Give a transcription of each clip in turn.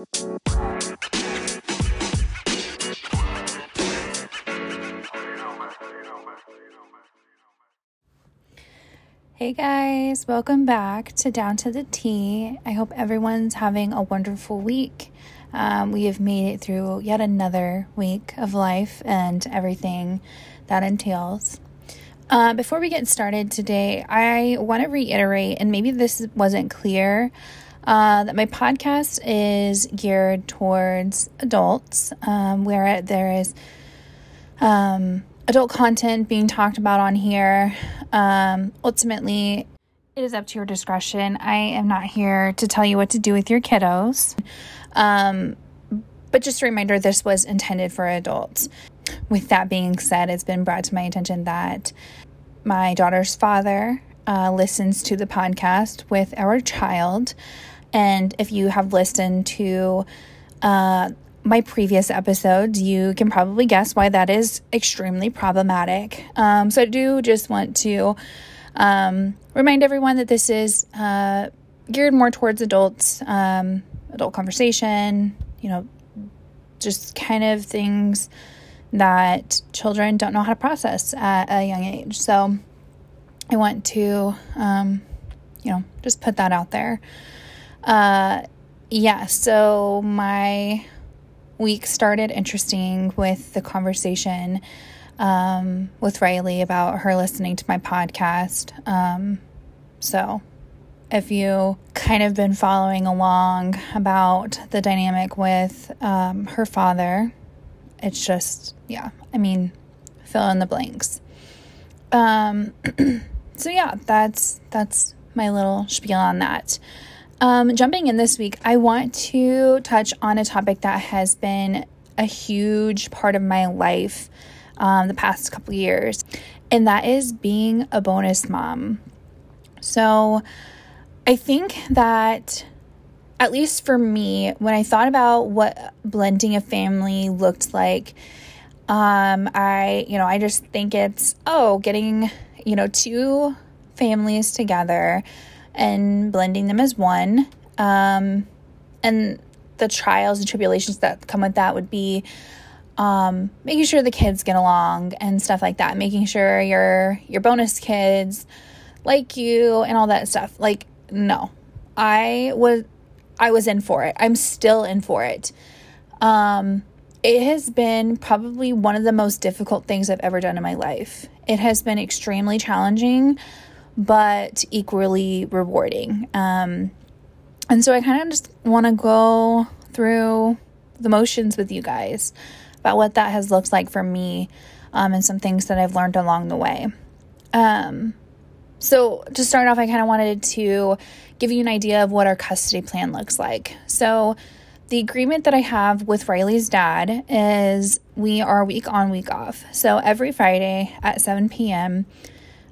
Hey guys, welcome back to Down to the T. I hope everyone's having a wonderful week. Um, we have made it through yet another week of life and everything that entails. Uh, before we get started today, I want to reiterate, and maybe this wasn't clear, uh, that my podcast is geared towards adults, um, where there is um, adult content being talked about on here. Um, ultimately, it is up to your discretion. I am not here to tell you what to do with your kiddos. Um, but just a reminder this was intended for adults. With that being said, it's been brought to my attention that my daughter's father uh, listens to the podcast with our child. And if you have listened to uh, my previous episodes, you can probably guess why that is extremely problematic. Um, so I do just want to um, remind everyone that this is uh, geared more towards adults, um, adult conversation, you know, just kind of things that children don't know how to process at a young age. So I want to, um, you know, just put that out there. Uh, yeah, so my week started interesting with the conversation um, with Riley about her listening to my podcast. Um, so, if you kind of been following along about the dynamic with um, her father, it's just, yeah, I mean, fill in the blanks. Um, so yeah, that's that's my little spiel on that. Um, jumping in this week, I want to touch on a topic that has been a huge part of my life um, the past couple years, and that is being a bonus mom. So, I think that, at least for me, when I thought about what blending a family looked like, um, I, you know, I just think it's, oh, getting, you know, two families together and blending them as one. Um, and the trials and tribulations that come with that would be um, making sure the kids get along and stuff like that, making sure your your bonus kids like you and all that stuff. Like, no, I was I was in for it. I'm still in for it. Um, it has been probably one of the most difficult things I've ever done in my life. It has been extremely challenging but equally rewarding. Um, and so I kind of just want to go through the motions with you guys about what that has looked like for me um, and some things that I've learned along the way. Um, so, to start off, I kind of wanted to give you an idea of what our custody plan looks like. So, the agreement that I have with Riley's dad is we are week on, week off. So, every Friday at 7 p.m.,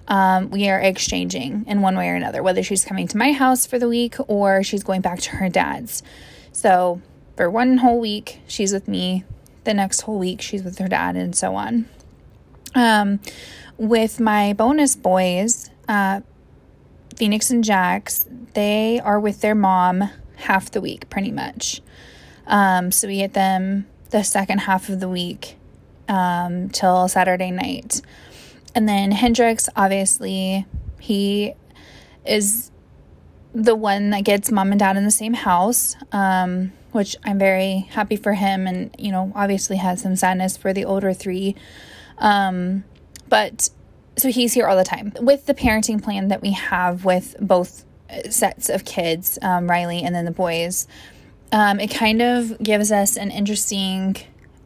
um, we are exchanging in one way or another, whether she's coming to my house for the week or she's going back to her dad's. So for one whole week, she's with me. The next whole week, she's with her dad, and so on. Um, with my bonus boys, uh, Phoenix and Jax, they are with their mom half the week, pretty much. Um, so we get them the second half of the week um, till Saturday night. And then Hendrix, obviously, he is the one that gets mom and dad in the same house, um, which I'm very happy for him. And, you know, obviously has some sadness for the older three. Um, but so he's here all the time. With the parenting plan that we have with both sets of kids, um, Riley and then the boys, um, it kind of gives us an interesting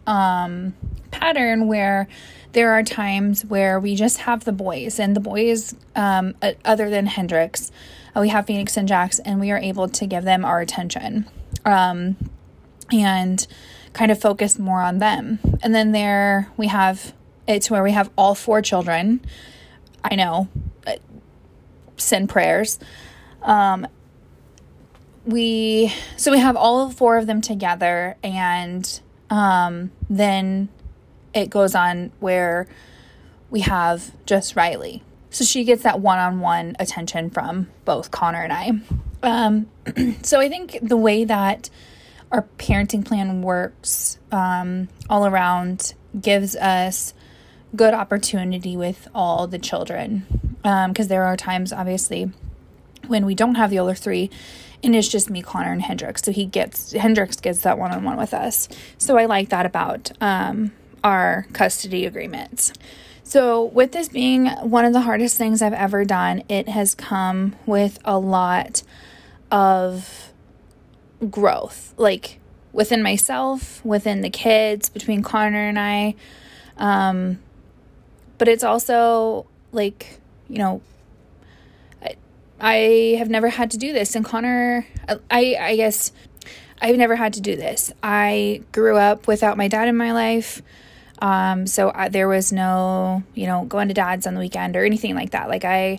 um, pattern where there are times where we just have the boys, and the boys, um, other than Hendrix, uh, we have Phoenix and Jax, and we are able to give them our attention um, and kind of focus more on them. And then there we have it's where we have all four children. I know, uh, send prayers. Um, we so we have all four of them together, and um, then it goes on where we have just Riley. So she gets that one on one attention from both Connor and I. Um, so I think the way that our parenting plan works um, all around, gives us good opportunity with all the children. Because um, there are times, obviously, when we don't have the older three and it's just me, Connor, and Hendrix. So he gets Hendrix gets that one on one with us. So I like that about um, our custody agreements. So, with this being one of the hardest things I've ever done, it has come with a lot of growth, like within myself, within the kids, between Connor and I. Um, but it's also like, you know, I, have never had to do this. And Connor, I, I guess I've never had to do this. I grew up without my dad in my life. Um, so I, there was no, you know, going to dad's on the weekend or anything like that. Like I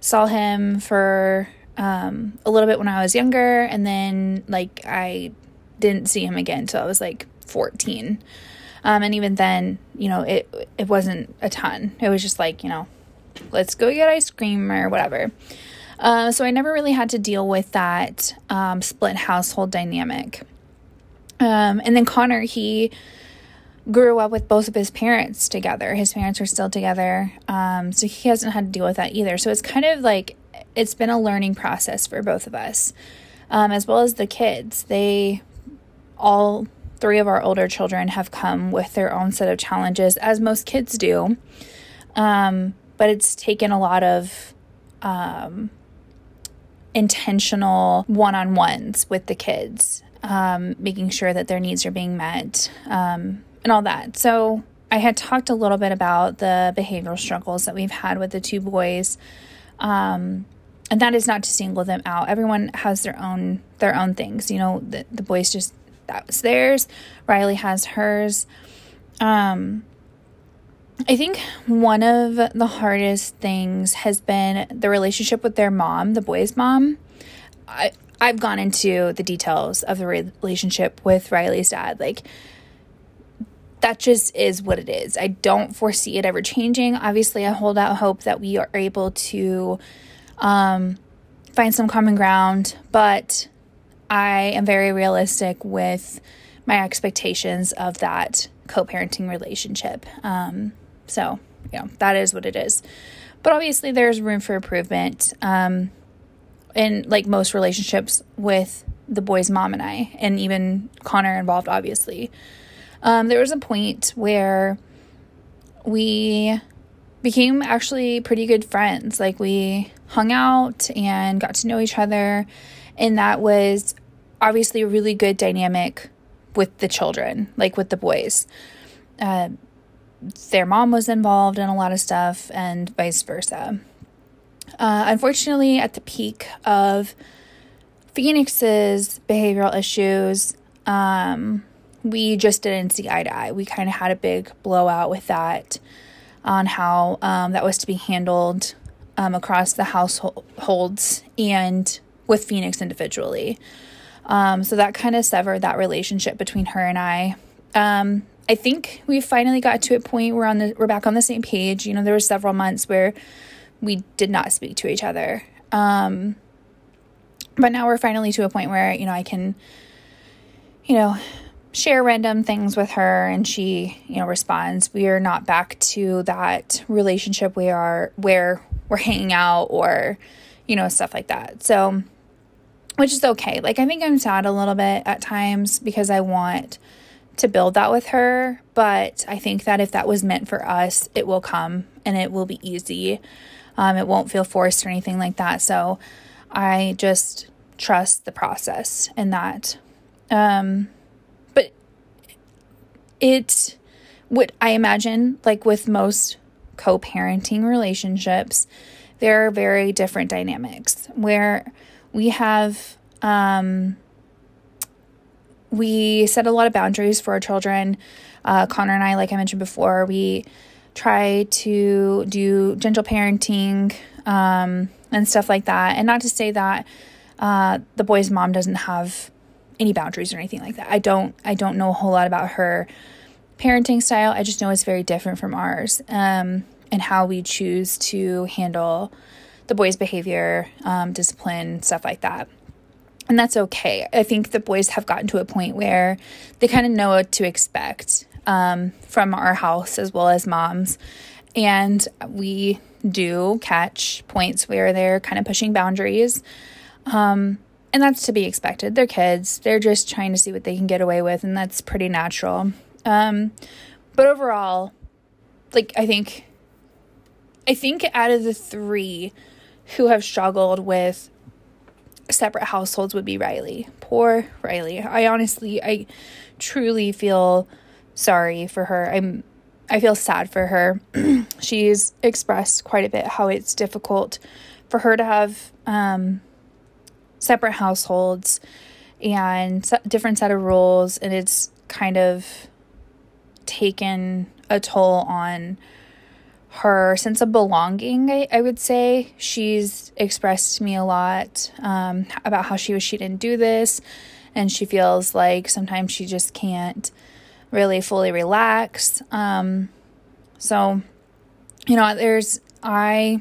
saw him for um, a little bit when I was younger, and then like I didn't see him again until I was like 14. Um, and even then, you know, it it wasn't a ton. It was just like, you know, let's go get ice cream or whatever. Uh, so I never really had to deal with that um, split household dynamic. Um, and then Connor, he grew up with both of his parents together. His parents were still together. Um, so he hasn't had to deal with that either. So it's kind of like it's been a learning process for both of us, um, as well as the kids. They all three of our older children have come with their own set of challenges, as most kids do. Um, but it's taken a lot of um, intentional one on ones with the kids, um, making sure that their needs are being met um, and all that. So I had talked a little bit about the behavioral struggles that we've had with the two boys. Um, and that is not to single them out. Everyone has their own their own things. You know, the, the boys just that was theirs. Riley has hers. Um, I think one of the hardest things has been the relationship with their mom, the boy's mom. I I've gone into the details of the relationship with Riley's dad. Like that just is what it is. I don't foresee it ever changing. Obviously, I hold out hope that we are able to um, find some common ground, but I am very realistic with my expectations of that co parenting relationship. Um, so, you know, that is what it is. But obviously, there's room for improvement um, in like most relationships with the boy's mom and I, and even Connor involved, obviously. Um, there was a point where we became actually pretty good friends. Like we hung out and got to know each other, and that was obviously a really good dynamic with the children, like with the boys. Uh, their mom was involved in a lot of stuff, and vice versa. Uh, unfortunately, at the peak of Phoenix's behavioral issues, um, we just didn't see eye to eye. We kind of had a big blowout with that on how um, that was to be handled um, across the households and with Phoenix individually. Um, so that kind of severed that relationship between her and I. I think we finally got to a point where on the we're back on the same page. You know, there were several months where we did not speak to each other. Um, but now we're finally to a point where you know I can, you know, share random things with her and she, you know, responds. We are not back to that relationship we are where we're hanging out or, you know, stuff like that. So, which is okay. Like, I think I'm sad a little bit at times because I want to build that with her. But I think that if that was meant for us, it will come and it will be easy. Um, it won't feel forced or anything like that. So, I just trust the process and that. Um, but it would, I imagine, like with most co parenting relationships, there are very different dynamics where we have, um, we set a lot of boundaries for our children. Uh, Connor and I, like I mentioned before, we try to do gentle parenting um, and stuff like that. And not to say that uh, the boy's mom doesn't have any boundaries or anything like that. I don't I don't know a whole lot about her parenting style. I just know it's very different from ours. Um, and how we choose to handle the boys' behavior, um, discipline, stuff like that. And that's okay. I think the boys have gotten to a point where they kind of know what to expect um, from our house as well as moms. And we do catch points where they're kind of pushing boundaries. Um, and that's to be expected. They're kids, they're just trying to see what they can get away with, and that's pretty natural. Um, but overall, like, I think, I think out of the three who have struggled with separate households would be Riley. Poor Riley. I honestly, I truly feel sorry for her. I'm I feel sad for her. She's expressed quite a bit how it's difficult for her to have um, separate households and different set of rules, and it's kind of taken a toll on her sense of belonging, I, I would say. She's expressed to me a lot um, about how she was she didn't do this, and she feels like sometimes she just can't really fully relax. Um, so, you know, there's I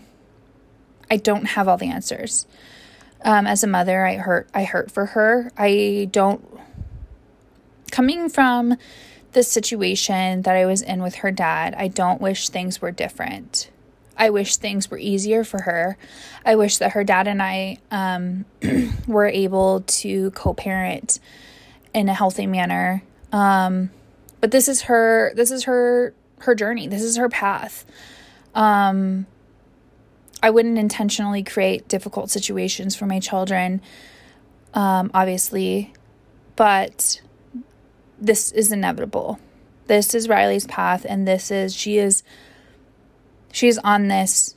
I don't have all the answers. Um, as a mother, I hurt I hurt for her. I don't coming from the situation that I was in with her dad, I don't wish things were different. I wish things were easier for her. I wish that her dad and I um, were able to co parent in a healthy manner. Um, but this is her this is her her journey. This is her path. Um, I wouldn't intentionally create difficult situations for my children, um, obviously, but this is inevitable. This is Riley's path, and this is, she is, she's on this,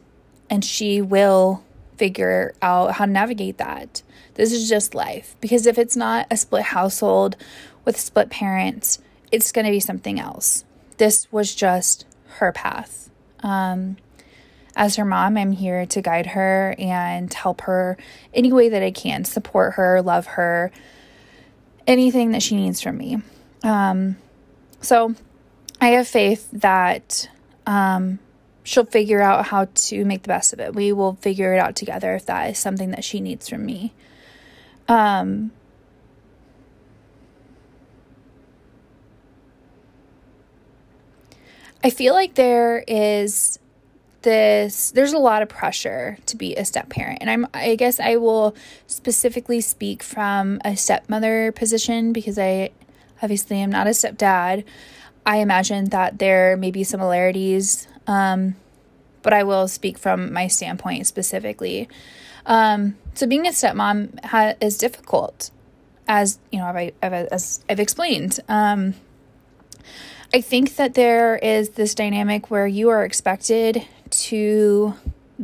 and she will figure out how to navigate that. This is just life. Because if it's not a split household with split parents, it's going to be something else. This was just her path. Um, as her mom, I'm here to guide her and help her any way that I can, support her, love her, anything that she needs from me. Um, so I have faith that um, she'll figure out how to make the best of it. We will figure it out together if that is something that she needs from me. Um, I feel like there is this there's a lot of pressure to be a step parent and i'm i guess i will specifically speak from a stepmother position because i obviously I'm not a stepdad. I imagine that there may be similarities um, but i will speak from my standpoint specifically. Um, so being a stepmom ha- is difficult as you know I've, I've, as I've explained. Um, I think that there is this dynamic where you are expected to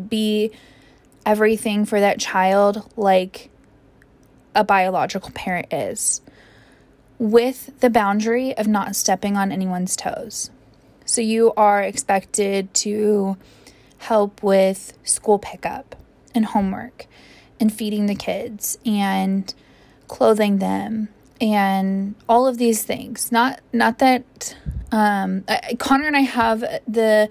be everything for that child like a biological parent is, with the boundary of not stepping on anyone's toes. So you are expected to help with school pickup and homework and feeding the kids and clothing them and all of these things. Not not that um, I, Connor and I have the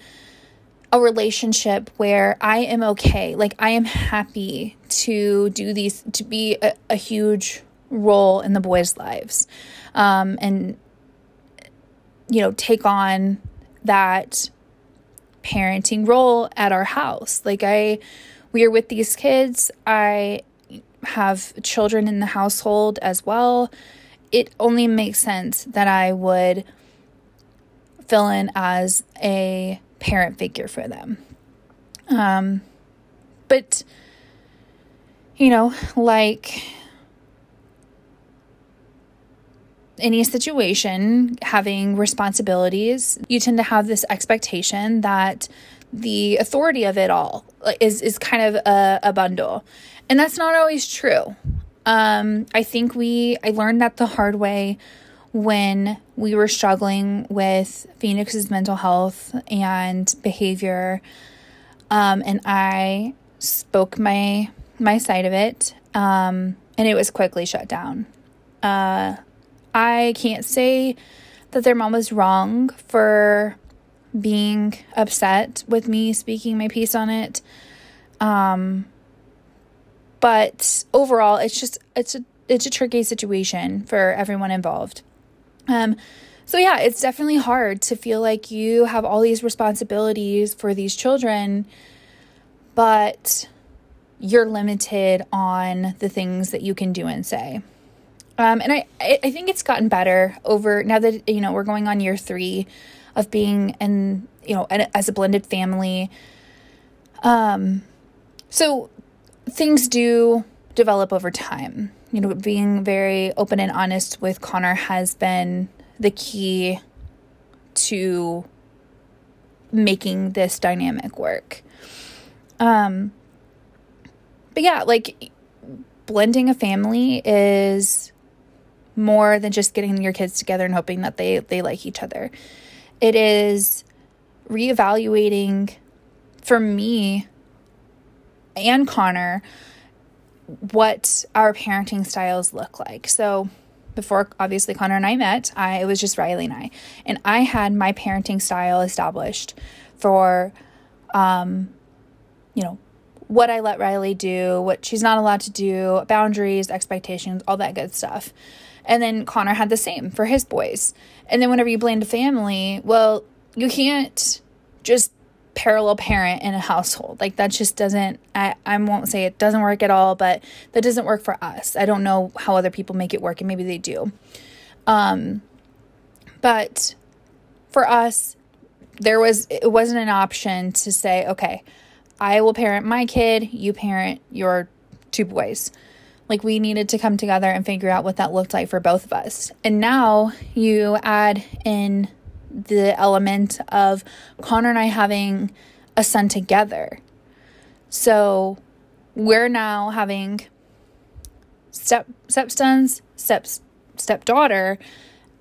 a relationship where I am okay. Like I am happy to do these to be a, a huge role in the boys' lives, um, and you know take on that parenting role at our house. Like I, we are with these kids. I have children in the household as well. It only makes sense that I would fill in as a parent figure for them. Um, but, you know, like any situation, having responsibilities, you tend to have this expectation that the authority of it all is, is kind of a, a bundle. And that's not always true. Um, I think we, I learned that the hard way when we were struggling with Phoenix's mental health and behavior. Um, and I spoke my my side of it, um, and it was quickly shut down. Uh, I can't say that their mom was wrong for being upset with me speaking my piece on it. Um, but overall, it's just it's a it's a tricky situation for everyone involved. Um, so yeah, it's definitely hard to feel like you have all these responsibilities for these children, but you're limited on the things that you can do and say. Um, and I, I think it's gotten better over now that you know we're going on year three of being and you know as a blended family. Um, so things do develop over time. You know, being very open and honest with Connor has been the key to making this dynamic work. Um, but yeah, like blending a family is more than just getting your kids together and hoping that they they like each other. It is reevaluating for me and Connor what our parenting styles look like. So before obviously Connor and I met, I it was just Riley and I. And I had my parenting style established for um you know, what I let Riley do, what she's not allowed to do, boundaries, expectations, all that good stuff. And then Connor had the same for his boys. And then whenever you blend a family, well, you can't just parallel parent in a household. Like that just doesn't I, I won't say it doesn't work at all, but that doesn't work for us. I don't know how other people make it work and maybe they do. Um but for us there was it wasn't an option to say, okay, I will parent my kid, you parent your two boys. Like we needed to come together and figure out what that looked like for both of us. And now you add in the element of Connor and I having a son together. So we're now having step step stepsons, step stepdaughter,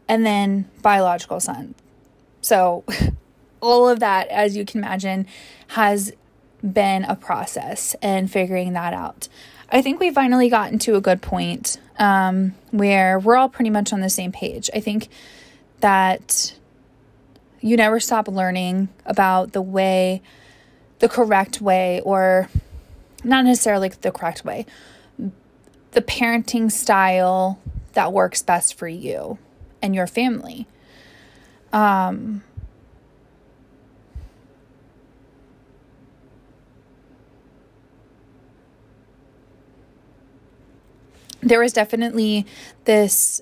and then biological son. So all of that, as you can imagine, has been a process and figuring that out. I think we've finally gotten to a good point um, where we're all pretty much on the same page. I think that you never stop learning about the way, the correct way, or not necessarily the correct way, the parenting style that works best for you and your family. Um, there was definitely this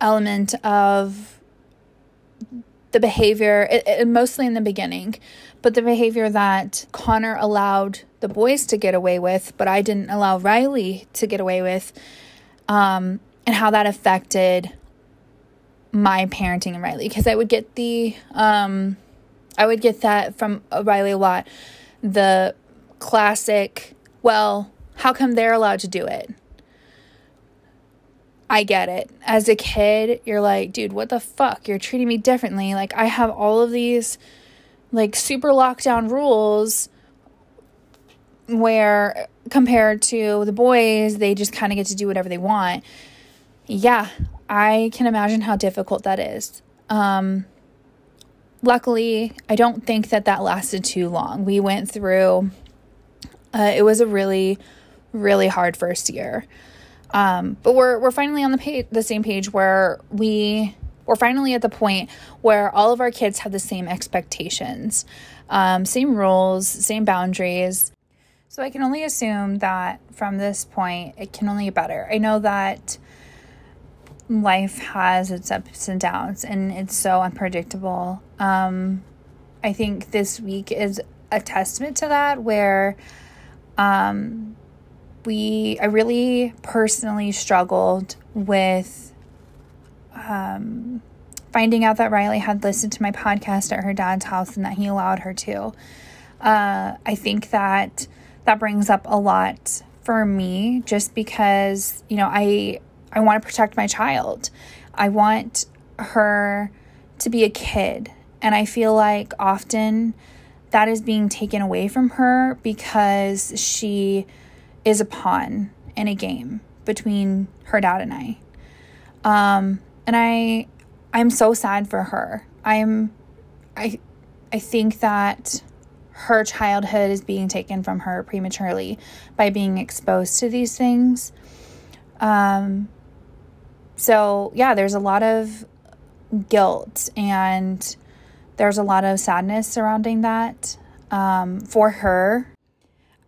element of the behavior, it, it, mostly in the beginning, but the behavior that Connor allowed the boys to get away with, but I didn't allow Riley to get away with, um, and how that affected my parenting and Riley. Because I would get the, um, I would get that from Riley a lot. The classic, well, how come they're allowed to do it? I get it. As a kid, you're like, dude, what the fuck? You're treating me differently. Like, I have all of these, like, super lockdown rules where, compared to the boys, they just kind of get to do whatever they want. Yeah, I can imagine how difficult that is. Um, luckily, I don't think that that lasted too long. We went through, uh, it was a really, really hard first year. Um, but we're we're finally on the page, the same page where we we're finally at the point where all of our kids have the same expectations, um, same rules, same boundaries. So I can only assume that from this point it can only get better. I know that life has its ups and downs and it's so unpredictable. Um, I think this week is a testament to that where um, we I really personally struggled with um, finding out that Riley had listened to my podcast at her dad's house and that he allowed her to. Uh, I think that that brings up a lot for me just because you know I I want to protect my child. I want her to be a kid and I feel like often that is being taken away from her because she is a pawn in a game between her dad and I. Um, and I I'm so sad for her. I'm I I think that her childhood is being taken from her prematurely by being exposed to these things. Um, so, yeah, there's a lot of guilt and there's a lot of sadness surrounding that um, for her.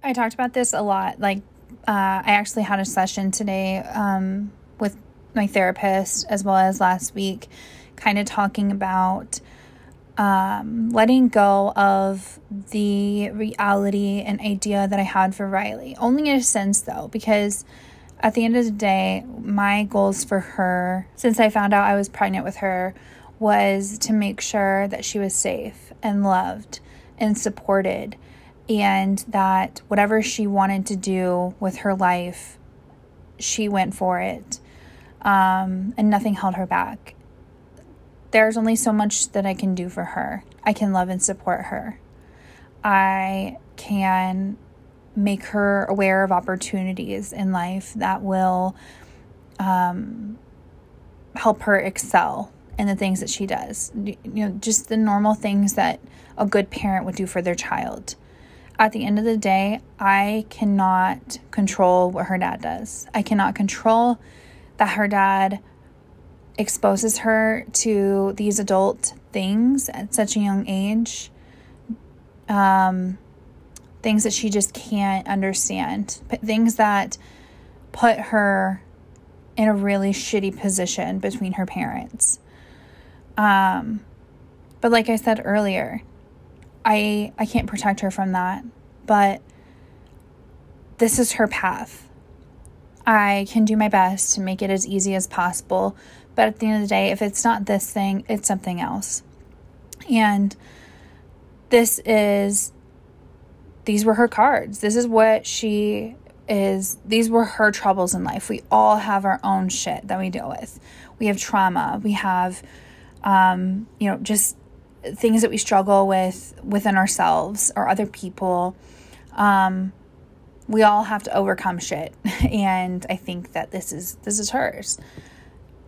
I talked about this a lot. Like, uh, I actually had a session today um, with my therapist as well as last week, kind of talking about um, letting go of the reality and idea that I had for Riley. Only in a sense, though, because at the end of the day, my goals for her, since I found out I was pregnant with her, was to make sure that she was safe and loved and supported, and that whatever she wanted to do with her life, she went for it, um, and nothing held her back. There's only so much that I can do for her. I can love and support her. I can make her aware of opportunities in life that will um, help her excel in the things that she does. You know, just the normal things that a good parent would do for their child. At the end of the day, I cannot control what her dad does. I cannot control that her dad exposes her to these adult things at such a young age. Um, things that she just can't understand, things that put her in a really shitty position between her parents. Um, but like I said earlier, I I can't protect her from that, but this is her path. I can do my best to make it as easy as possible, but at the end of the day, if it's not this thing, it's something else. And this is these were her cards. This is what she is. These were her troubles in life. We all have our own shit that we deal with. We have trauma. We have, um, you know, just things that we struggle with within ourselves or other people. Um, we all have to overcome shit, and I think that this is this is hers.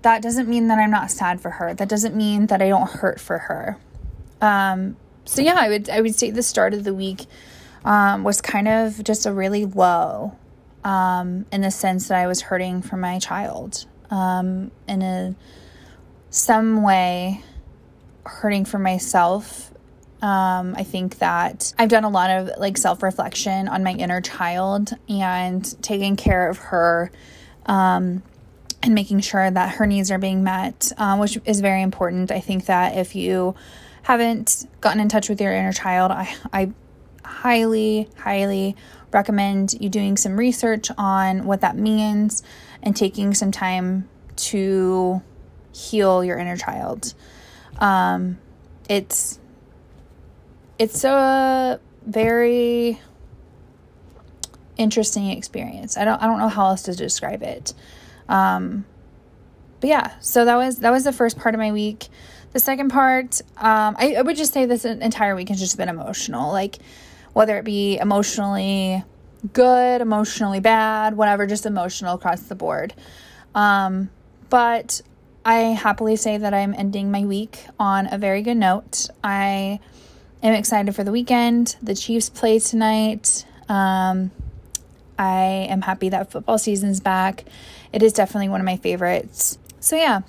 That doesn't mean that I'm not sad for her. That doesn't mean that I don't hurt for her. Um, so yeah, I would I would say the start of the week um, was kind of just a really low um, in the sense that I was hurting for my child um, in a some way hurting for myself. Um, I think that I've done a lot of like self reflection on my inner child and taking care of her um, and making sure that her needs are being met, um, which is very important. I think that if you haven't gotten in touch with your inner child, I, I highly, highly recommend you doing some research on what that means and taking some time to heal your inner child. Um, it's it's a very interesting experience. I don't I don't know how else to describe it. Um, but yeah, so that was that was the first part of my week. The second part, um, I, I would just say this entire week has just been emotional. Like whether it be emotionally good, emotionally bad, whatever, just emotional across the board. Um, but I happily say that I'm ending my week on a very good note. I am excited for the weekend. The Chiefs play tonight. Um, I am happy that football season's back. It is definitely one of my favorites. So, yeah,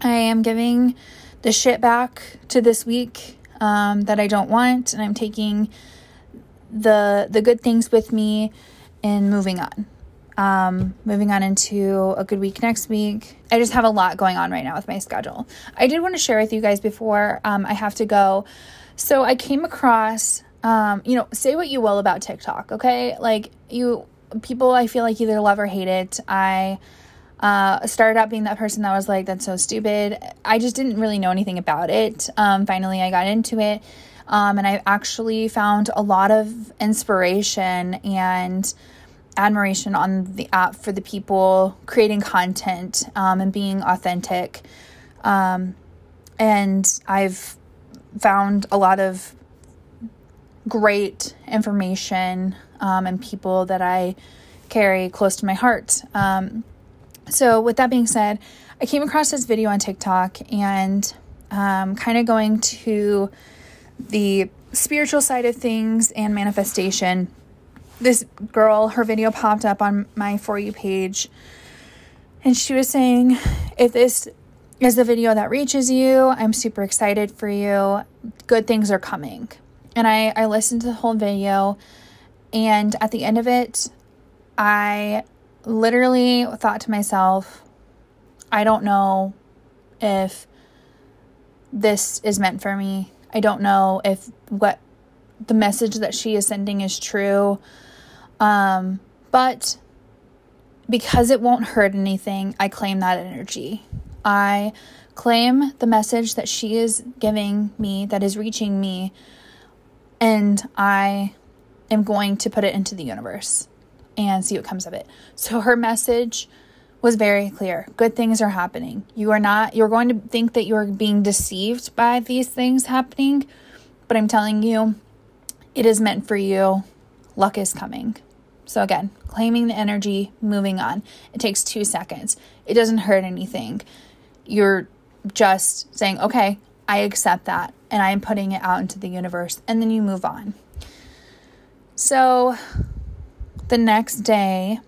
I am giving the shit back to this week um, that I don't want, and I'm taking the the good things with me and moving on. Um, moving on into a good week next week. I just have a lot going on right now with my schedule. I did want to share with you guys before um, I have to go. So I came across, um, you know, say what you will about TikTok, okay? Like you people, I feel like either love or hate it. I uh, started out being that person that was like, "That's so stupid." I just didn't really know anything about it. Um, finally, I got into it um, and I actually found a lot of inspiration and admiration on the app for the people creating content um, and being authentic. Um, and I've found a lot of great information um, and people that I carry close to my heart. Um, so, with that being said, I came across this video on TikTok and um, kind of going to the spiritual side of things and manifestation. This girl, her video popped up on my For You page, And she was saying, if this is the video that reaches you, I'm super excited for you. Good things are coming. And I, I listened to the whole video, and at the end of it, I literally thought to myself, I don't know if this is meant for me. I don't know if what the message that she is sending is true. Um, but because it won't hurt anything, I claim that energy. I claim the message that she is giving me, that is reaching me, and I am going to put it into the universe and see what comes of it. So her message was very clear. Good things are happening. You are not, you're going to think that you're being deceived by these things happening, but I'm telling you, it is meant for you. Luck is coming. So, again, claiming the energy, moving on. It takes two seconds. It doesn't hurt anything. You're just saying, okay, I accept that, and I am putting it out into the universe, and then you move on. So, the next day,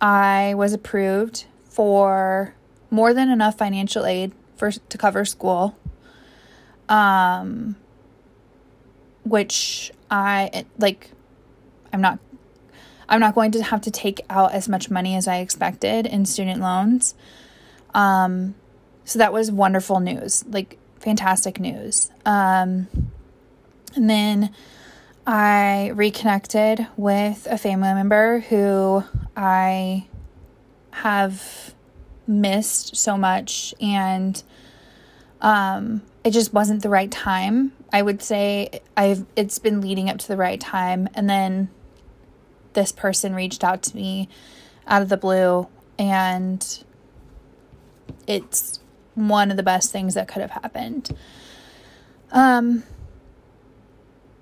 I was approved for more than enough financial aid for to cover school. Um, which I like I'm not I'm not going to have to take out as much money as I expected in student loans. Um, so that was wonderful news, like fantastic news. Um, and then I reconnected with a family member who I have missed so much and um, it just wasn't the right time. I would say I've it's been leading up to the right time and then this person reached out to me out of the blue and it's one of the best things that could have happened. Um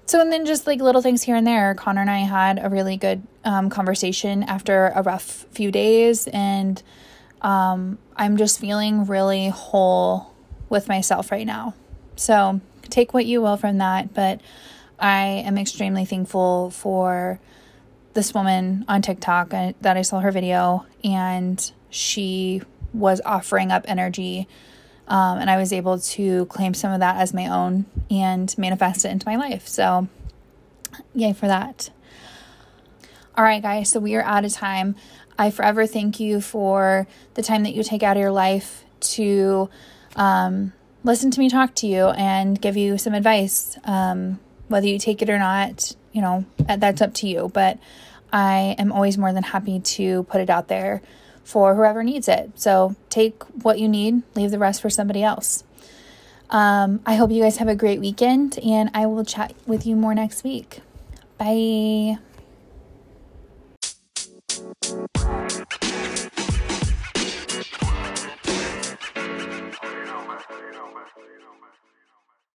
so and then just like little things here and there. Connor and I had a really good um, conversation after a rough few days and um, I'm just feeling really whole with myself right now. So take what you will from that, but I am extremely thankful for this woman on TikTok uh, that I saw her video, and she was offering up energy. Um, and I was able to claim some of that as my own and manifest it into my life. So, yay for that. All right, guys, so we are out of time. I forever thank you for the time that you take out of your life to um, listen to me talk to you and give you some advice. Um, whether you take it or not, you know, that's up to you. But I am always more than happy to put it out there for whoever needs it. So take what you need, leave the rest for somebody else. Um, I hope you guys have a great weekend, and I will chat with you more next week. Bye.